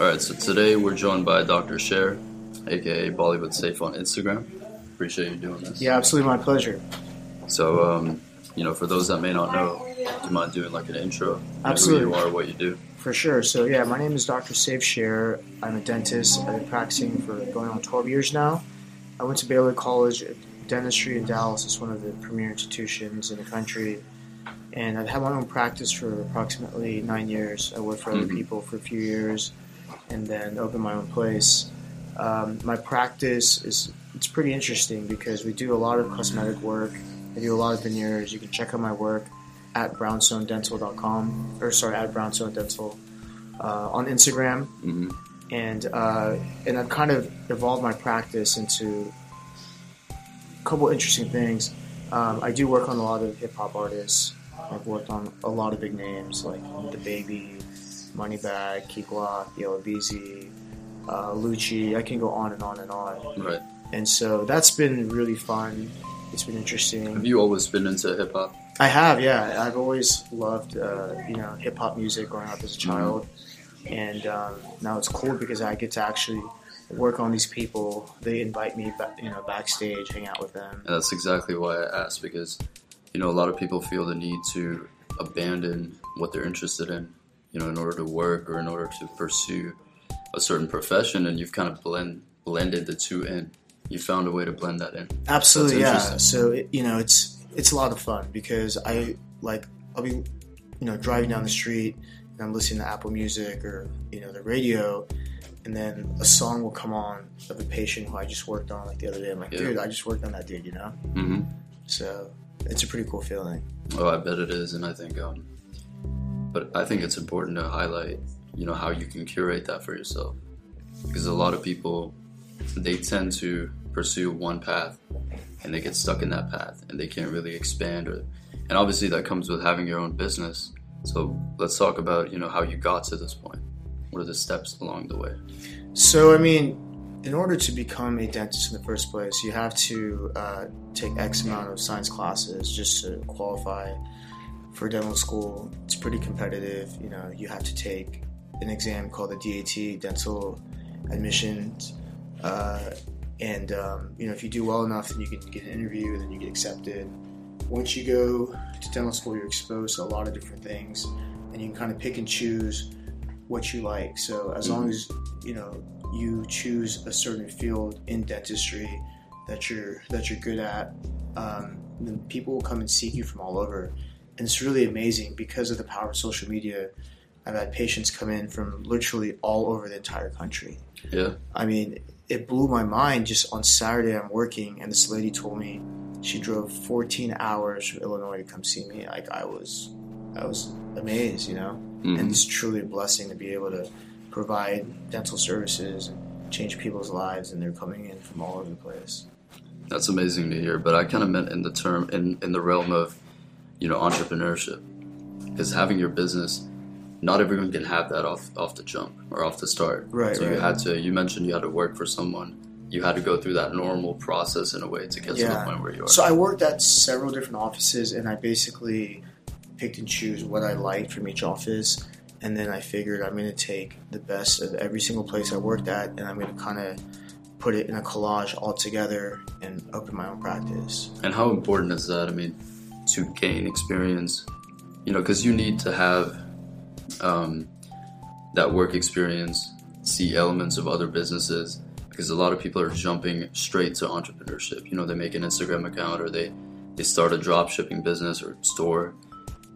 All right, so today we're joined by Dr. Sher, aka Bollywood Safe on Instagram. Appreciate you doing this. Yeah, absolutely, my pleasure. So, um, you know, for those that may not know, do you mind doing like an intro? Absolutely. Who you are, what you do. For sure. So, yeah, my name is Dr. Safe Sher. I'm a dentist. I've been practicing for going on 12 years now. I went to Baylor College of Dentistry in Dallas. It's one of the premier institutions in the country. And I've had my own practice for approximately nine years. I worked for other Mhm. people for a few years and then opened my own place. Um, my practice is it's pretty interesting because we do a lot of cosmetic work. I do a lot of veneers. You can check out my work at brownstonedental.com or sorry at brownstone dental uh, on Instagram hmm and uh, and I've kind of evolved my practice into a couple interesting things. Um, I do work on a lot of hip hop artists. I've worked on a lot of big names like DaBaby, Moneybag, Key Glock, Yella Beezy, uh, Lucci. I can go on and on and on. Right. And so that's been really fun. It's been interesting. Have you always been into hip hop? I have, yeah. I've always loved, uh, you know, hip hop music growing up as a child, and um, now it's cool because I get to actually work on these people. They invite me, ba- you know, backstage, hang out with them. And that's exactly why I asked because, you know, a lot of people feel the need to abandon what they're interested in, you know, in order to work or in order to pursue a certain profession, and you've kind of blend blended the two in. You found a way to blend that in. Absolutely, yeah. So it, you know, it's it's a lot of fun because I like I'll be, you know, driving down the street and I'm listening to Apple Music or you know the radio, and then a song will come on of a patient who I just worked on like the other day. I'm like, Yeah. dude, I just worked on that dude, you know. hmm So it's a pretty cool feeling. Oh, I bet it is, and I think, um, but I think it's important to highlight, you know, how you can curate that for yourself, because a lot of people, they tend to pursue one path, and they get stuck in that path, and they can't really expand, or, and obviously that comes with having your own business. So let's talk about, you know, how you got to this point. What are the steps along the way? So I mean, in order to become a dentist in the first place, you have to uh, take X amount of science classes just to qualify for dental school. It's pretty competitive. You know, you have to take an exam called the DAT, Dental Admissions, uh, and um, you know, if you do well enough, then you can get an interview, and then you get accepted. Once you go to dental school, you're exposed to a lot of different things, and you can kind of pick and choose what you like. So as long as you know you choose a certain field in dentistry that you're that you're good at, um, then people will come and seek you from all over, and it's really amazing because of the power of social media. I've had patients come in from literally all over the entire country. Yeah, I mean, it blew my mind. Just on Saturday, I'm working, and this lady told me she drove 14 hours from Illinois to come see me. Like I was, I was amazed, you know. Mhm. And it's truly a blessing to be able to provide dental services and change people's lives, and they're coming in from all over the place. that's amazing to hear. But I kind of meant in the term, in in the realm of, you know, entrepreneurship, because having your business. Not everyone can have that off off the jump or off the start. Right, So you had to. You mentioned you had to work for someone. You had to go through that normal process in a way to get to the point where you are. So I worked at several different offices, and I basically picked and choose what I liked from each office. And then I figured I'm going to take the best of every single place I worked at, and I'm going to kind of put it in a collage all together and open my own practice. and how important is that? I mean, to gain experience, you know, because you need to have um, that work experience, see elements of other businesses. Because a lot of people are jumping straight to entrepreneurship. You know, they make an Instagram account or they they start a drop shipping business or store,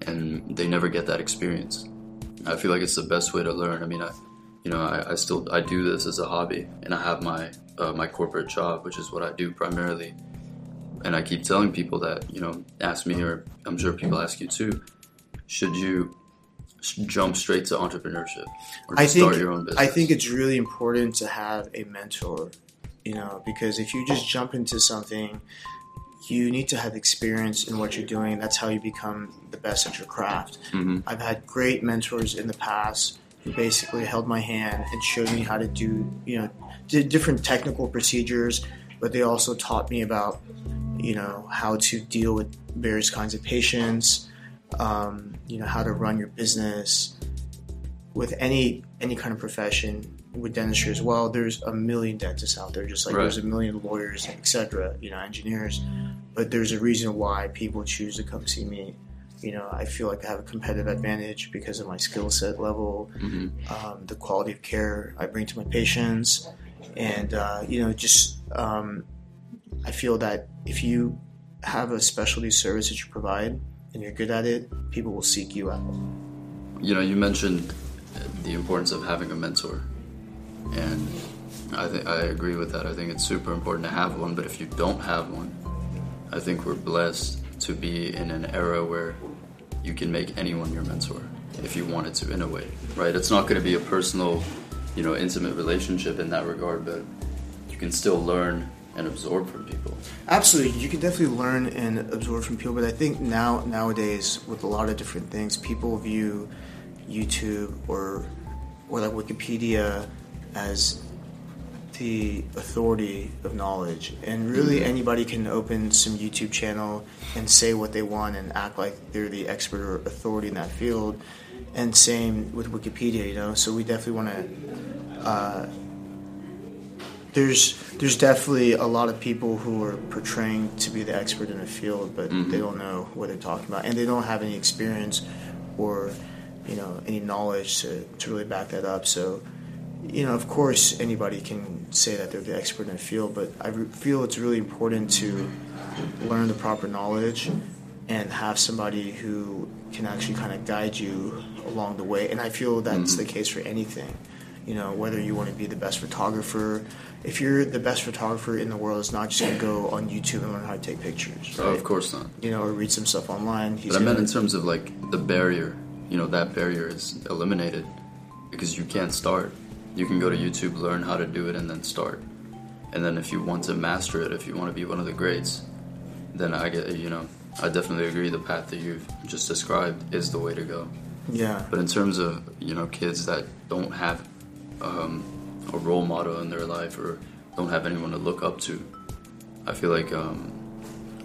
and they never get that experience. I feel like it's the best way to learn. I mean, I, you know, I, I still I do this as a hobby, and I have my uh, my corporate job, which is what I do primarily. And I keep telling people that you know, ask me, or I'm sure people ask you too. Should you jump straight to entrepreneurship or I to start think your own business? I think it's really important to have a mentor, you know, because if you just jump into something, you need to have experience in what you're doing. That's how you become the best at your craft. Mhm. I've had great mentors in the past who basically held my hand and showed me how to do, you know, different technical procedures, but they also taught me about, you know, how to deal with various kinds of patients, um, you know, how to run your business. With any any kind of profession, with dentistry as well, there's a million dentists out there, just like Right. there's a million lawyers, etc. You know, engineers. But there's a reason why people choose to come see me. You know, I feel like I have a competitive advantage because of my skill set level, hmm um, the quality of care I bring to my patients, and uh, you know, just um, I feel that if you have a specialty service that you provide and you're good at it, people will seek you out. You know, you mentioned the importance of having a mentor, and I think I agree with that. I think it's super important to have one. But if you don't have one, I think we're blessed to be in an era where you can make anyone your mentor if you wanted to, in a way, right? It's not going to be a personal, you know, intimate relationship in that regard, but you can still learn and absorb from people. Absolutely, you can definitely learn and absorb from people. But I think now nowadays, with a lot of different things, people view YouTube or or like Wikipedia as the authority of knowledge, and really anybody can open some YouTube channel and say what they want and act like they're the expert or authority in that field. And same with Wikipedia, you know. So we definitely want to uh, there's there's definitely a lot of people who are portraying to be the expert in a field, but they don't know what they're talking about, and they don't have any experience or you know any knowledge to, to really back that up. So you know, of course, anybody can say that they're the expert in a field, but I re- feel it's really important to learn the proper knowledge and have somebody who can actually kind of guide you along the way. And I feel that's mm-hmm. the case for anything. You know, whether you want to be the best photographer, if you're the best photographer in the world, it's not just going to go on YouTube and learn how to take pictures, Oh, of course not. You know, or read some stuff online. He's But I meant in terms of like the barrier, you know, that barrier is eliminated because you can't start. You can go to YouTube, learn how to do it, and then start. And then if you want to master it, if you want to be one of the greats, then I get, you know, I definitely agree the path that you've just described is the way to go. yeah, But in terms of, you know, kids that don't have um, a role model in their life or don't have anyone to look up to, I feel like, um,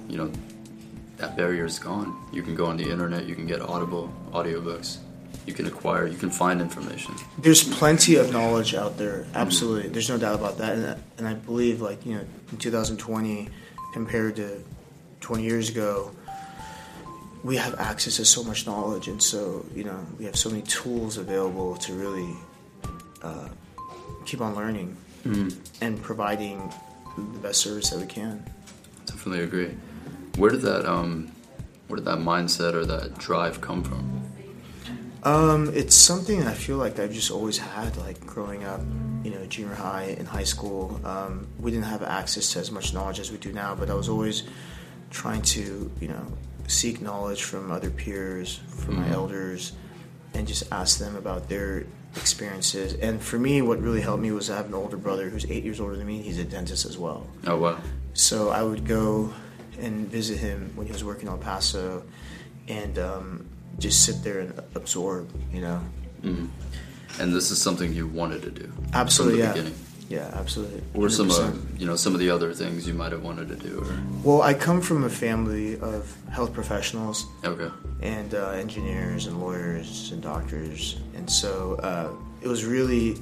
you know, that barrier is gone. You can go on the internet, you can get Audible audiobooks, you can acquire, you can find information. there's plenty of knowledge out there. Absolutely, there's no doubt about that. And, I- and I believe, like you know, in 2020 compared to 20 years ago, we have access to so much knowledge, and so you know, we have so many tools available to really uh, keep on learning and providing the best service that we can. Definitely agree. Where did that, um, where did that mindset or that drive come from? Um, it's something I feel like I've just always had, like growing up, you know, junior high and high school. Um, we didn't have access to as much knowledge as we do now, but I was always trying to, you know, seek knowledge from other peers, from my elders, and just ask them about their experiences. And for me, what really helped me was I have an older brother who's eight years older than me. He's a dentist as well. Oh, wow. So I would go and visit him when he was working in El Paso, and um, just sit there and absorb. You know, And this is something you wanted to do absolutely, yeah, beginning. yeah, absolutely. What were some, uh, you know, some of the other things you might have wanted to do? Or Well, I come from a family of health professionals okay, and uh, engineers and lawyers and doctors, and so uh, it was really.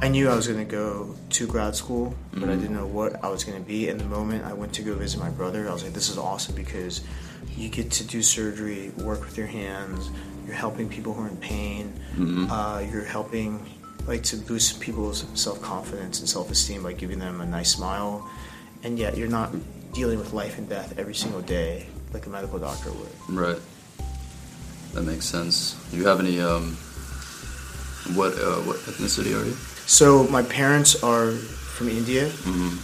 I knew I was going to go to grad school, but I didn't know what I was going to be. And the moment I went to go visit my brother, I was like, "This is awesome because you get to do surgery, work with your hands. You're helping people who are in pain. Uh, you're helping, like, to boost people's self confidence and self esteem by giving them a nice smile. And yet, you're not dealing with life and death every single day like a medical doctor would." right. That makes sense. Do you have any? Um, what uh, what ethnicity are you? So my parents are from India,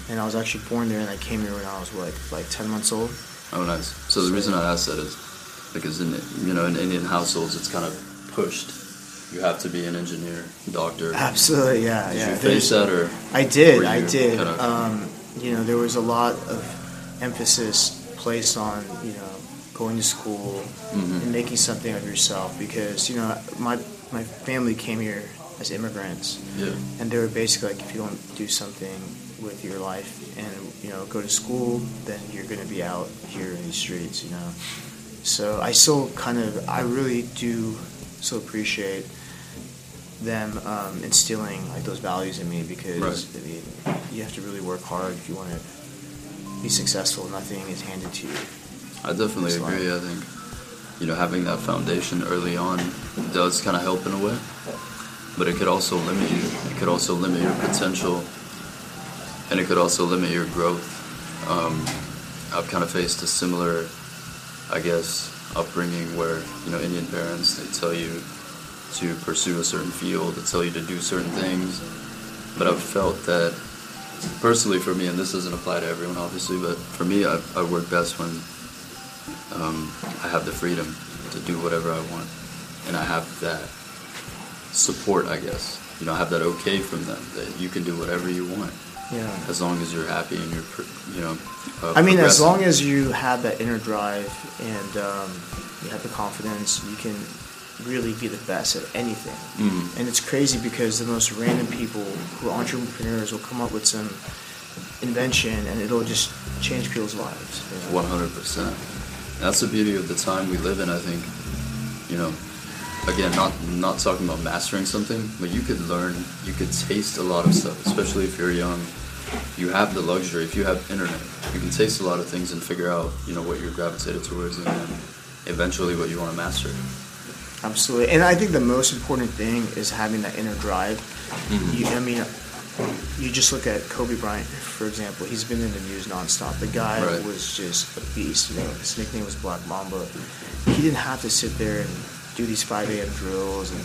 and I was actually born there, and I came here when I was like like ten months old. Oh, nice. So the reason I asked that is because in you know in Indian households it's kind of pushed. You have to be an engineer, doctor. Absolutely, yeah, Did yeah. you face that or? I did, I did. kinda- Um, you know, there was a lot of emphasis placed on you know going to school Mm-hmm. and making something of yourself because you know my my family came here as immigrants. Yeah. and they were basically like, if you don't do something with your life and you know go to school, then you're going to be out here in these streets, you know. So I still kind of, I really do still appreciate them um, instilling like those values in me because Right. I mean, you have to really work hard if you want to be successful. Nothing is handed to you. I definitely agree. like- I think you know having that foundation early on does kind of help in a way, but it could also limit you. It could also limit your potential, and it could also limit your growth. Um, I've kind of faced a similar, I guess, upbringing where you know Indian parents they tell you to pursue a certain field, they tell you to do certain things, but I've felt that personally for me, and this doesn't apply to everyone obviously, but for me, I, I work best when um, I have the freedom to do whatever I want, and I have that support. I guess you know, have that okay from them that you can do whatever you want Yeah. as long as you're happy and you're, you know. Uh, I mean, as long as you have that inner drive and um, you have the confidence, you can really be the best at anything. Mhm. And it's crazy because the most random people who are entrepreneurs will come up with some invention and it'll just change people's lives. you know? One hundred percent. That's the beauty of the time we live in. I think, you know, again, not not talking about mastering something, but you could learn, you could taste a lot of stuff, especially if you're young. You have the luxury. If you have internet, you can taste a lot of things and figure out, you know, what you're gravitated towards, and then eventually what you want to master. Absolutely. And I think the most important thing is having that inner drive. Mm-hmm. You, I mean, you just look at Kobe Bryant, for example. He's been in the news nonstop. The guy Right. was just a beast. You know, his nickname was Black Mamba. He didn't have to sit there and do these 5 a.m. drills and,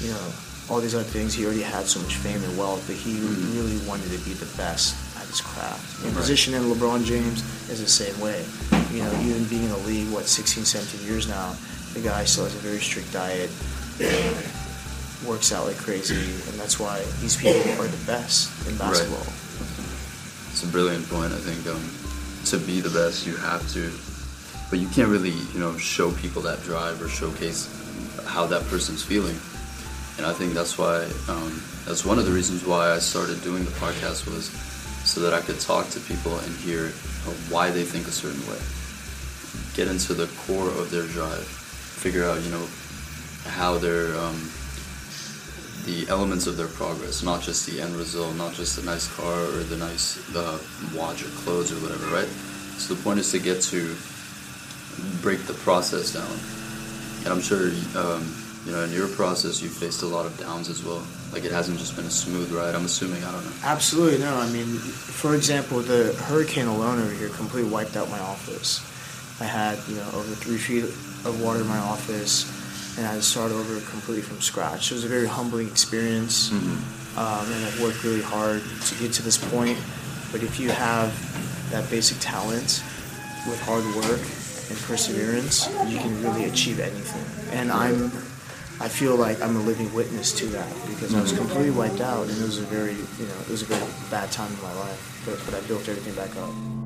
you know, all these other things. He already had so much fame and wealth, but he really wanted to be the best at his craft. And Right. position in LeBron James is the same way. You know, even being in the league, what, 16, 17 years now, the guy still has a very strict diet, works out like crazy, and that's why these people are the best in basketball. It's a brilliant point. I think um, to be the best, you have to, but you can't really, you know, show people that drive or showcase how that person's feeling. And I think that's why, um, that's one of the reasons why I started doing the podcast was so that I could talk to people and hear why they think a certain way, get into the core of their drive, figure out, you know, how they're. Um, the elements of their progress, not just the end result, not just the nice car or the nice uh, watch or clothes or whatever, right? So the point is to get to break the process down. And I'm sure, um, you know, in your process, you faced a lot of downs as well. Like it hasn't just been a smooth ride. I'm assuming. I don't know. Absolutely no. I mean, for example, the hurricane alone over here completely wiped out my office. I had you know over three feet of water in my office, and I had to start over completely from scratch. It was a very humbling experience, Mm-hmm. um, and I've worked really hard to get to this point. But if you have that basic talent with hard work and perseverance, you can really achieve anything. And I'm I feel like I'm a living witness to that because I was mm-hmm. completely wiped out, and it was a very, you know, it was a very bad time in my life. But, but I built everything back up.